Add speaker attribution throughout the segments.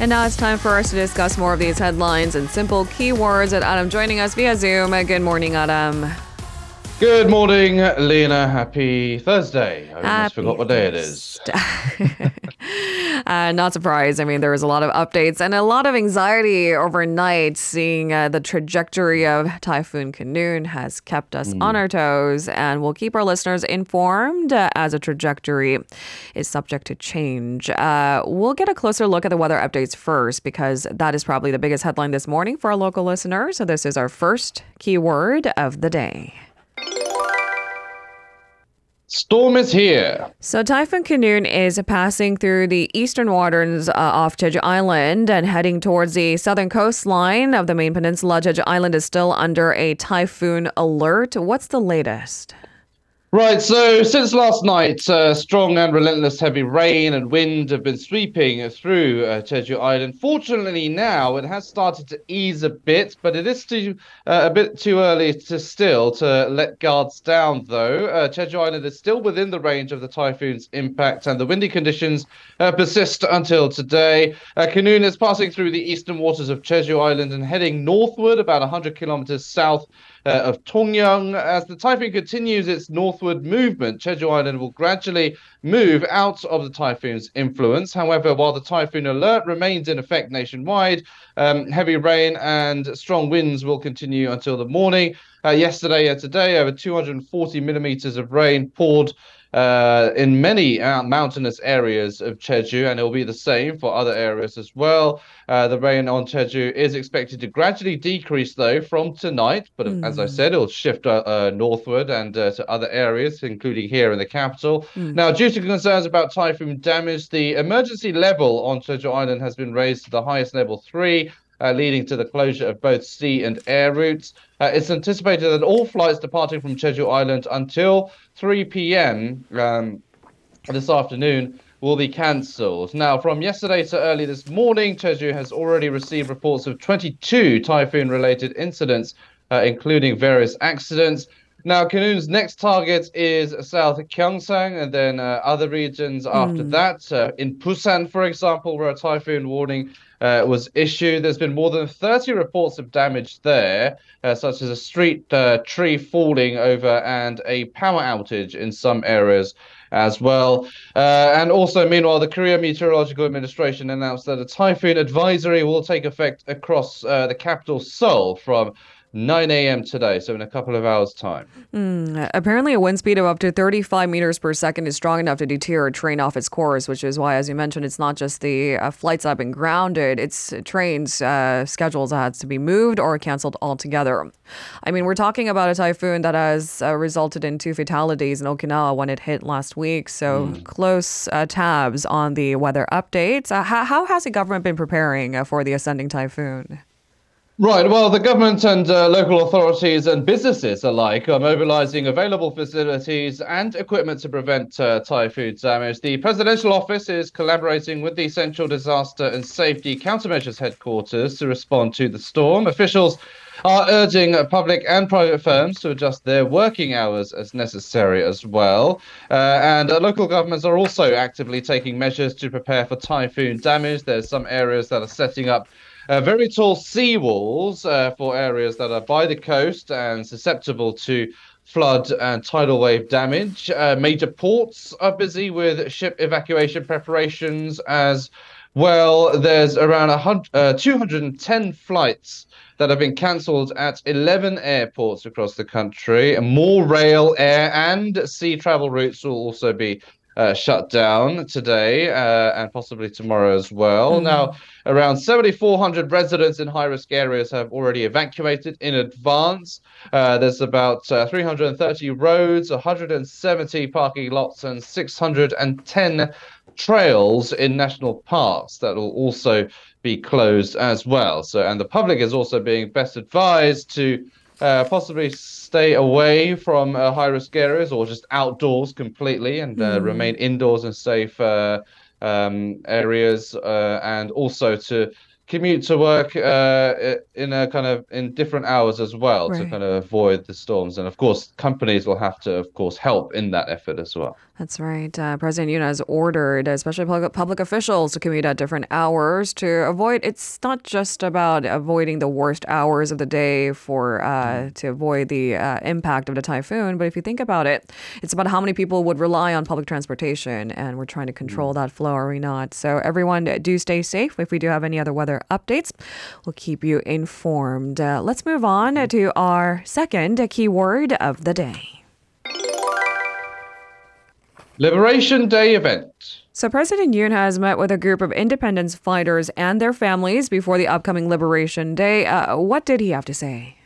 Speaker 1: And now it's time for us to discuss more of these headlines and simple keywords. And Adam joining us via Zoom. Good morning, Adam.
Speaker 2: Good morning, Lena. Happy Thursday. I almost forgot what day it is.
Speaker 1: uh, not surprised. I mean, there was a lot of updates and a lot of anxiety overnight. Seeing uh, the trajectory of Typhoon Khanun has kept us mm. on our toes, and we'll keep our listeners informed uh, as a trajectory is subject to change. Uh, we'll get a closer look at the weather updates first because that is probably the biggest headline this morning for our local listeners. So, this is our first keyword of the day.
Speaker 2: Storm is here.
Speaker 1: So Typhoon Khanun is passing through the eastern waters uh, off Jeju Island and heading towards the southern coastline of the main peninsula. Jeju Island is still under a typhoon alert. What's the latest?
Speaker 2: Right, so since last night, uh, strong and relentless heavy rain and wind have been sweeping through uh, Island. Fortunately, now it has started to ease a bit, but it is too, uh, a bit too early to still to let guards down, though. Uh, Island is still within the range of the typhoon's impact, and the windy conditions uh, persist until today. Uh, Khanun is passing through the eastern waters of Jeju Island and heading northward about 100 kilometers south uh, of Tongyeong. As the typhoon continues its movement, Jeju Island will gradually move out of the typhoon's influence. However, while the typhoon alert remains in effect nationwide, um, heavy rain and strong winds will continue until the morning. Uh, yesterday and today, over 240 millimeters of rain poured uh, in many uh, mountainous areas of Jeju, and it will be the same for other areas as well. Uh, the rain on Jeju is expected to gradually decrease, though, from tonight. But mm. as I said, it'll shift uh, uh, northward and uh, to other areas, including here in the capital. Mm. Now, due to concerns about typhoon damage, the emergency level on Jeju Island has been raised to the highest level three uh, leading to the closure of both sea and air routes. Uh, it's anticipated that all flights departing from Jeju Island until 3 p.m. Um, this afternoon will be cancelled. Now, from yesterday to early this morning, Jeju has already received reports of 22 typhoon related incidents, uh, including various accidents. Now, Khanun's next target is South Gyeongsang and then uh, other regions after mm. that. Uh, in Busan, for example, where a typhoon warning uh, was issued, there's been more than 30 reports of damage there, uh, such as a street uh, tree falling over and a power outage in some areas as well. Uh, and also, meanwhile, the Korea Meteorological Administration announced that a typhoon advisory will take effect across the capital, Seoul, from 9 a.m. today, so in a couple of hours' time.
Speaker 1: Mm, apparently, a wind speed of up to 35 meters per second is strong enough to deter a train off its course, which is why, as you mentioned, it's not just the uh, flights that have been grounded, it's trains uh, schedules that had to be moved or canceled altogether. I mean, we're talking about a typhoon that has uh, resulted in two fatalities in Okinawa when it hit last week, so mm. close uh, tabs on the weather updates. Uh, how, how has the government been preparing uh, for the ascending typhoon?
Speaker 2: Right. Well, the government and uh, local authorities and businesses alike are mobilizing available facilities and equipment to prevent uh, typhoon damage. The presidential office is collaborating with the Central Disaster and Safety Countermeasures Headquarters to respond to the storm. Officials are urging public and private firms to adjust their working hours as necessary as well. Uh, and uh, local governments are also actively taking measures to prepare for typhoon damage. There's some areas that are setting up uh, very tall seawalls uh, for areas that are by the coast and susceptible to flood and tidal wave damage. Uh, major ports are busy with ship evacuation preparations as well. There's around uh, 210 flights that have been cancelled at 11 airports across the country. More rail, air, and sea travel routes will also be uh, shut down today uh, and possibly tomorrow as well. Mm-hmm. Now, around 7,400 residents in high risk areas have already evacuated in advance. Uh, there's about uh, 330 roads, 170 parking lots, and 610 trails in national parks that will also be closed as well. So, and the public is also being best advised to uh, possibly stay away from uh, high risk areas or just outdoors completely and uh, mm. remain indoors in safe uh, um, areas, uh, and also to commute to work uh, in a kind of in different hours as well right. to kind of avoid the storms. And of course, companies will have to, of course, help in that effort as well.
Speaker 1: That's right. Uh, President Yoon has ordered, especially public, public officials, to commute at different hours to avoid. It's not just about avoiding the worst hours of the day for uh, mm. to avoid the uh, impact of the typhoon, but if you think about it, it's about how many people would rely on public transportation, and we're trying to control mm. that flow, are we not? So everyone, do stay safe. If we do have any other weather updates, we'll keep you informed. Uh, let's move on to our second keyword of the day.
Speaker 2: Liberation Day event.
Speaker 1: So, President Yoon has met with a group of independence fighters and their families before the upcoming Liberation Day. Uh, what did he have to say?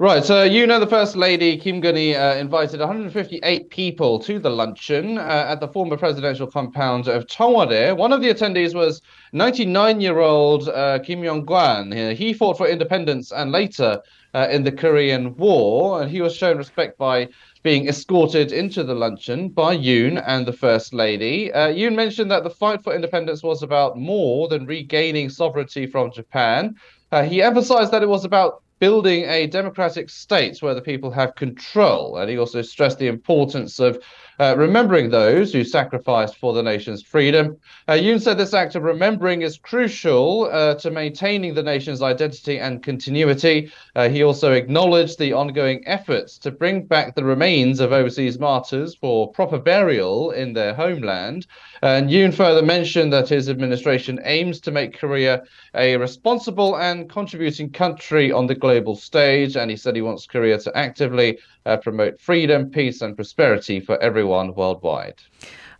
Speaker 2: Right, so you know the First Lady Kim Keon-hee uh, invited 158 people to the luncheon uh, at the former presidential compound of Cheongwadae. One of the attendees was 99-year-old uh, Kim Yong-kwan. He fought for independence and later uh, in the Korean War, and he was shown respect by being escorted into the luncheon by Yoon and the First Lady. Uh, Yoon mentioned that the fight for independence was about more than regaining sovereignty from Japan. Uh, he emphasized that it was about building a democratic state where the people have control. And he also stressed the importance of uh, remembering those who sacrificed for the nation's freedom. Uh, Yoon said this act of remembering is crucial uh, to maintaining the nation's identity and continuity. Uh, he also acknowledged the ongoing efforts to bring back the remains of overseas martyrs for proper burial in their homeland. And Yoon further mentioned that his administration aims to make Korea a responsible and contributing country on the global stage. And he said he wants Korea to actively uh, promote freedom, peace, and prosperity for everyone worldwide.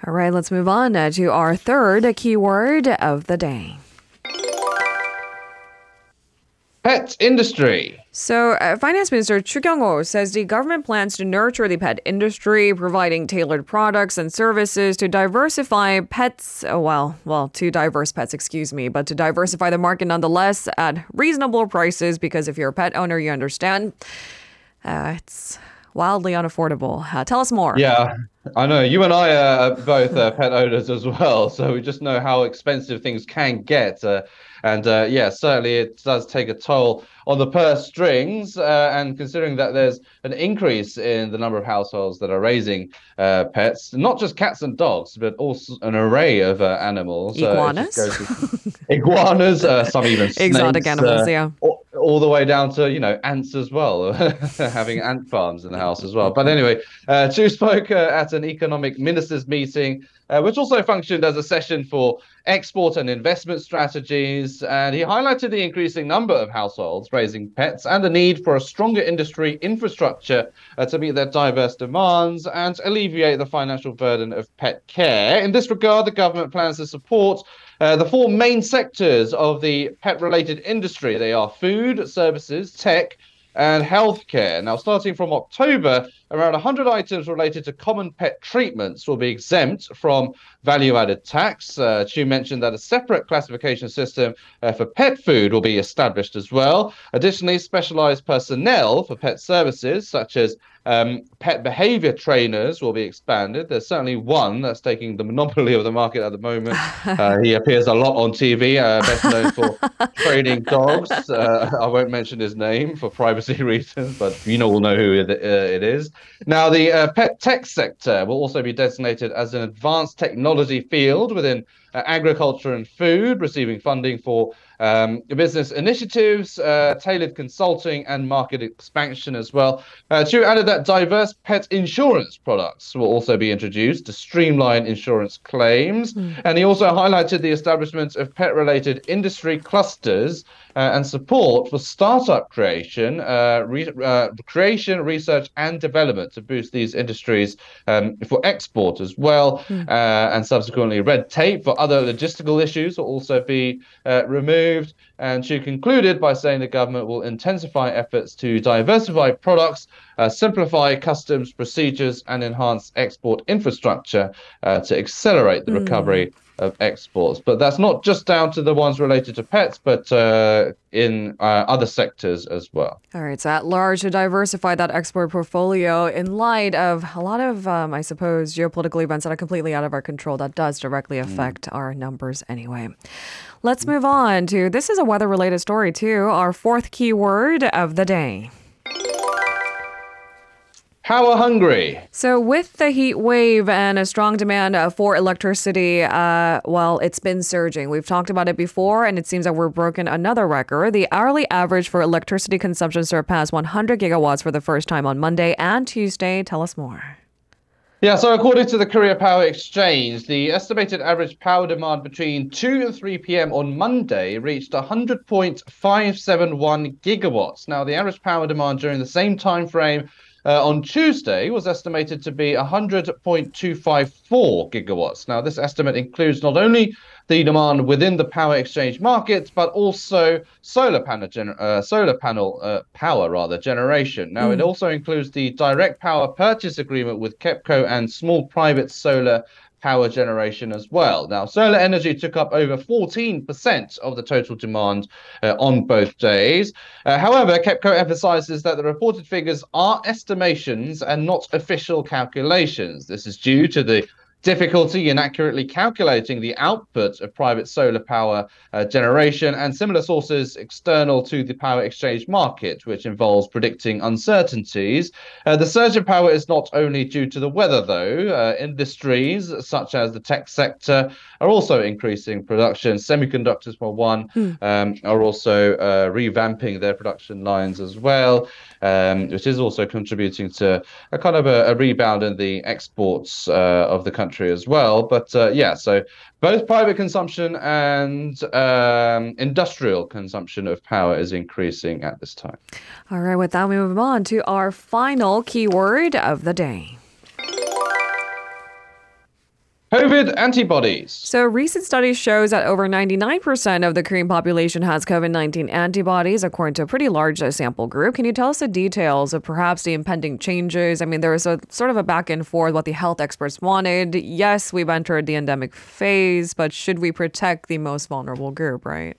Speaker 1: All right, let's move on uh, to our third keyword of the day.
Speaker 2: Pet industry.
Speaker 1: So, uh, Finance Minister Chu Kyung-ho says the government plans to nurture the pet industry, providing tailored products and services to diversify pets. Oh, well, well, to diverse pets, excuse me, but to diversify the market nonetheless at reasonable prices. Because if you're a pet owner, you understand uh, it's wildly unaffordable. Uh, tell us more.
Speaker 2: Yeah, I know. You and I are both uh, pet owners as well, so we just know how expensive things can get. Uh, and uh, yeah, certainly it does take a toll on the purse strings. Uh, and considering that there's an increase in the number of households that are raising uh, pets, not just cats and dogs, but also an array of uh, animals.
Speaker 1: Iguanas,
Speaker 2: iguanas, uh, some even snakes,
Speaker 1: exotic animals. yeah.
Speaker 2: All, all, the way down to you know ants as well, having ant farms in the house as well. But anyway, uh, spoke at an economic ministers meeting uh, which also functioned as a session for export and investment strategies. And he highlighted the increasing number of households raising pets and the need for a stronger industry infrastructure uh, to meet their diverse demands and alleviate the financial burden of pet care. In this regard, the government plans to support uh, the four main sectors of the pet related industry they are food, services, tech, and healthcare. Now, starting from October, around 100 items related to common pet treatments will be exempt from value added tax. Uh, Chu mentioned that a separate classification system uh, for pet food will be established as well. Additionally, specialized personnel for pet services, such as um, pet behavior trainers will be expanded. There's certainly one that's taking the monopoly of the market at the moment. Uh, he appears a lot on TV, uh, best known for training dogs. Uh, I won't mention his name for privacy reasons, but you know, will know who it, uh, it is. Now, the uh, pet tech sector will also be designated as an advanced technology field within uh, agriculture and food, receiving funding for um, business initiatives, uh, tailored consulting, and market expansion as well. Uh, Chu added that diverse pet insurance products will also be introduced to streamline insurance claims. Mm. And he also highlighted the establishment of pet related industry clusters uh, and support for startup creation, uh, re- uh, creation, research, and development to boost these industries um, for export as well. Mm. and subsequently, red tape for other logistical issues will also be removed. And she concluded by saying the government will intensify efforts to diversify products, uh, simplify customs procedures, and enhance export infrastructure uh, to accelerate the mm. recovery of exports. But that's not just down to the ones related to pets, but uh, in uh, other sectors as well.
Speaker 1: All right, so at large to diversify that export portfolio in light of a lot of, um, I suppose, geopolitical events that are completely out of our control that does directly mm. affect mm. our numbers anyway. Let's move on to this is a weather related story, too. Our fourth keyword of the day.
Speaker 2: Power hungry.
Speaker 1: So, with the heat wave and a strong demand uh, for electricity, uh, well, it's been surging. We've talked about it before, and it seems that we're broken another record. The hourly average for electricity consumption surpassed 100 gigawatts for the first time on Monday and Tuesday. Tell us more.
Speaker 2: Yeah, so according to the Korea Power Exchange, the estimated average power demand between 2 and 3 p.m. on Monday reached 100.571 gigawatts. Now, the average power demand during the same time frame uh, on Tuesday was estimated to be 100.254 gigawatts. Now, this estimate includes not only the demand within the power exchange market, but also solar panel gener- uh, solar panel uh, power rather generation. Now, mm. it also includes the direct power purchase agreement with KEPCO and small private solar power generation as well. Now, solar energy took up over 14% of the total demand uh, on both days. Uh, however, KEPCO emphasizes that the reported figures are estimations and not official calculations. This is due to the difficulty in accurately calculating the output of private solar power uh, generation and similar sources external to the power exchange market, which involves predicting uncertainties. Uh, the surge in power is not only due to the weather, though. Uh, industries such as the tech sector are also increasing production. Semiconductors, for one, hmm. um, are also uh, revamping their production lines as well, um, which is also contributing to a kind of a, a rebound in the exports uh, of the country as well. But uh, yeah, so both private consumption and um, industrial consumption of power is increasing at this time.
Speaker 1: All right, with that, we move on to our final keyword of the day.
Speaker 2: COVID antibodies.
Speaker 1: So, recent studies shows that over 99% of the Korean population has COVID-19 antibodies, according to a pretty large sample group. Can you tell us the details of perhaps the impending changes? I mean, there was a sort of a back and forth what the health experts wanted. Yes, we've entered the endemic phase, but should we protect the most vulnerable group, right?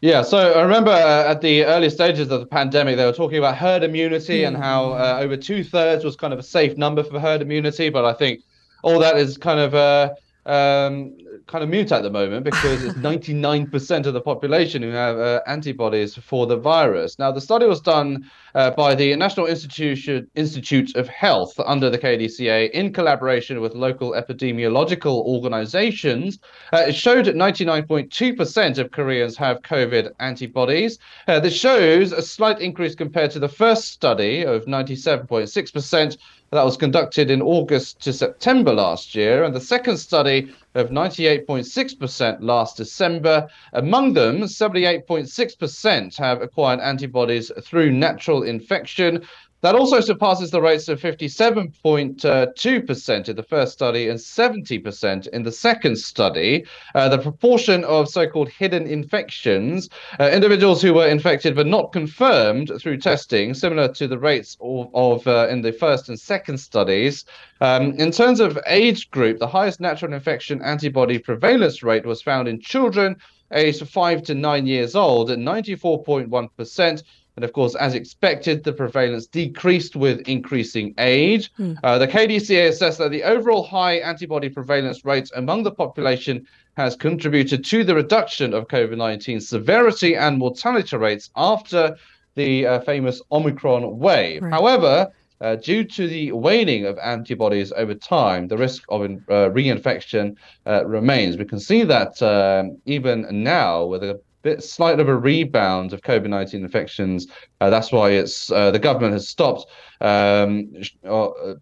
Speaker 2: Yeah, so I remember uh, at the early stages of the pandemic, they were talking about herd immunity mm. and how uh, over two thirds was kind of a safe number for herd immunity. But I think all that is kind of uh, um, kind of mute at the moment because it's 99% of the population who have uh, antibodies for the virus. Now, the study was done uh, by the National Institute Institute of Health under the KDCA in collaboration with local epidemiological organizations. Uh, it showed that 99.2% of Koreans have COVID antibodies. Uh, this shows a slight increase compared to the first study of 97.6% that was conducted in August to September last year, and the second study of 98.6% last December. Among them, 78.6% have acquired antibodies through natural infection. That also surpasses the rates of 57.2% in the first study and 70% in the second study. Uh, the proportion of so called hidden infections, uh, individuals who were infected but not confirmed through testing, similar to the rates of, of uh, in the first and second studies. Um, in terms of age group, the highest natural infection antibody prevalence rate was found in children aged 5 to 9 years old at 94.1%. And of course, as expected, the prevalence decreased with increasing age. Mm. Uh, the KDCA assessed that the overall high antibody prevalence rates among the population has contributed to the reduction of COVID 19 severity and mortality rates after the uh, famous Omicron wave. Right. However, uh, due to the waning of antibodies over time, the risk of in, uh, reinfection uh, remains. We can see that um, even now, with a bit slight of a rebound of COVID nineteen infections. Uh, that's why it's uh, the government has stopped um, uh,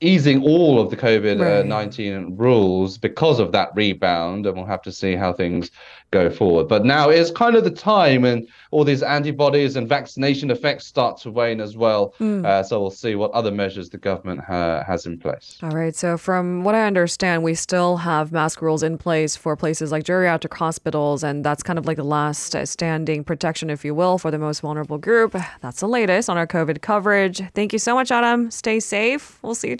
Speaker 2: easing all of the COVID nineteen rules because of that rebound, and we'll have to see how things go forward. But now is kind of the time when all these antibodies and vaccination effects start to wane as well. Mm. Uh, so we'll see what other measures the government ha- has in place.
Speaker 1: All right. So from what I understand, we still have mask rules in place for places like geriatric hospitals, and that's kind of like the last standing protection, if you will, for the most vulnerable group. That's the latest on our COVID coverage. Thank you so much, Adam. Stay safe. We'll see you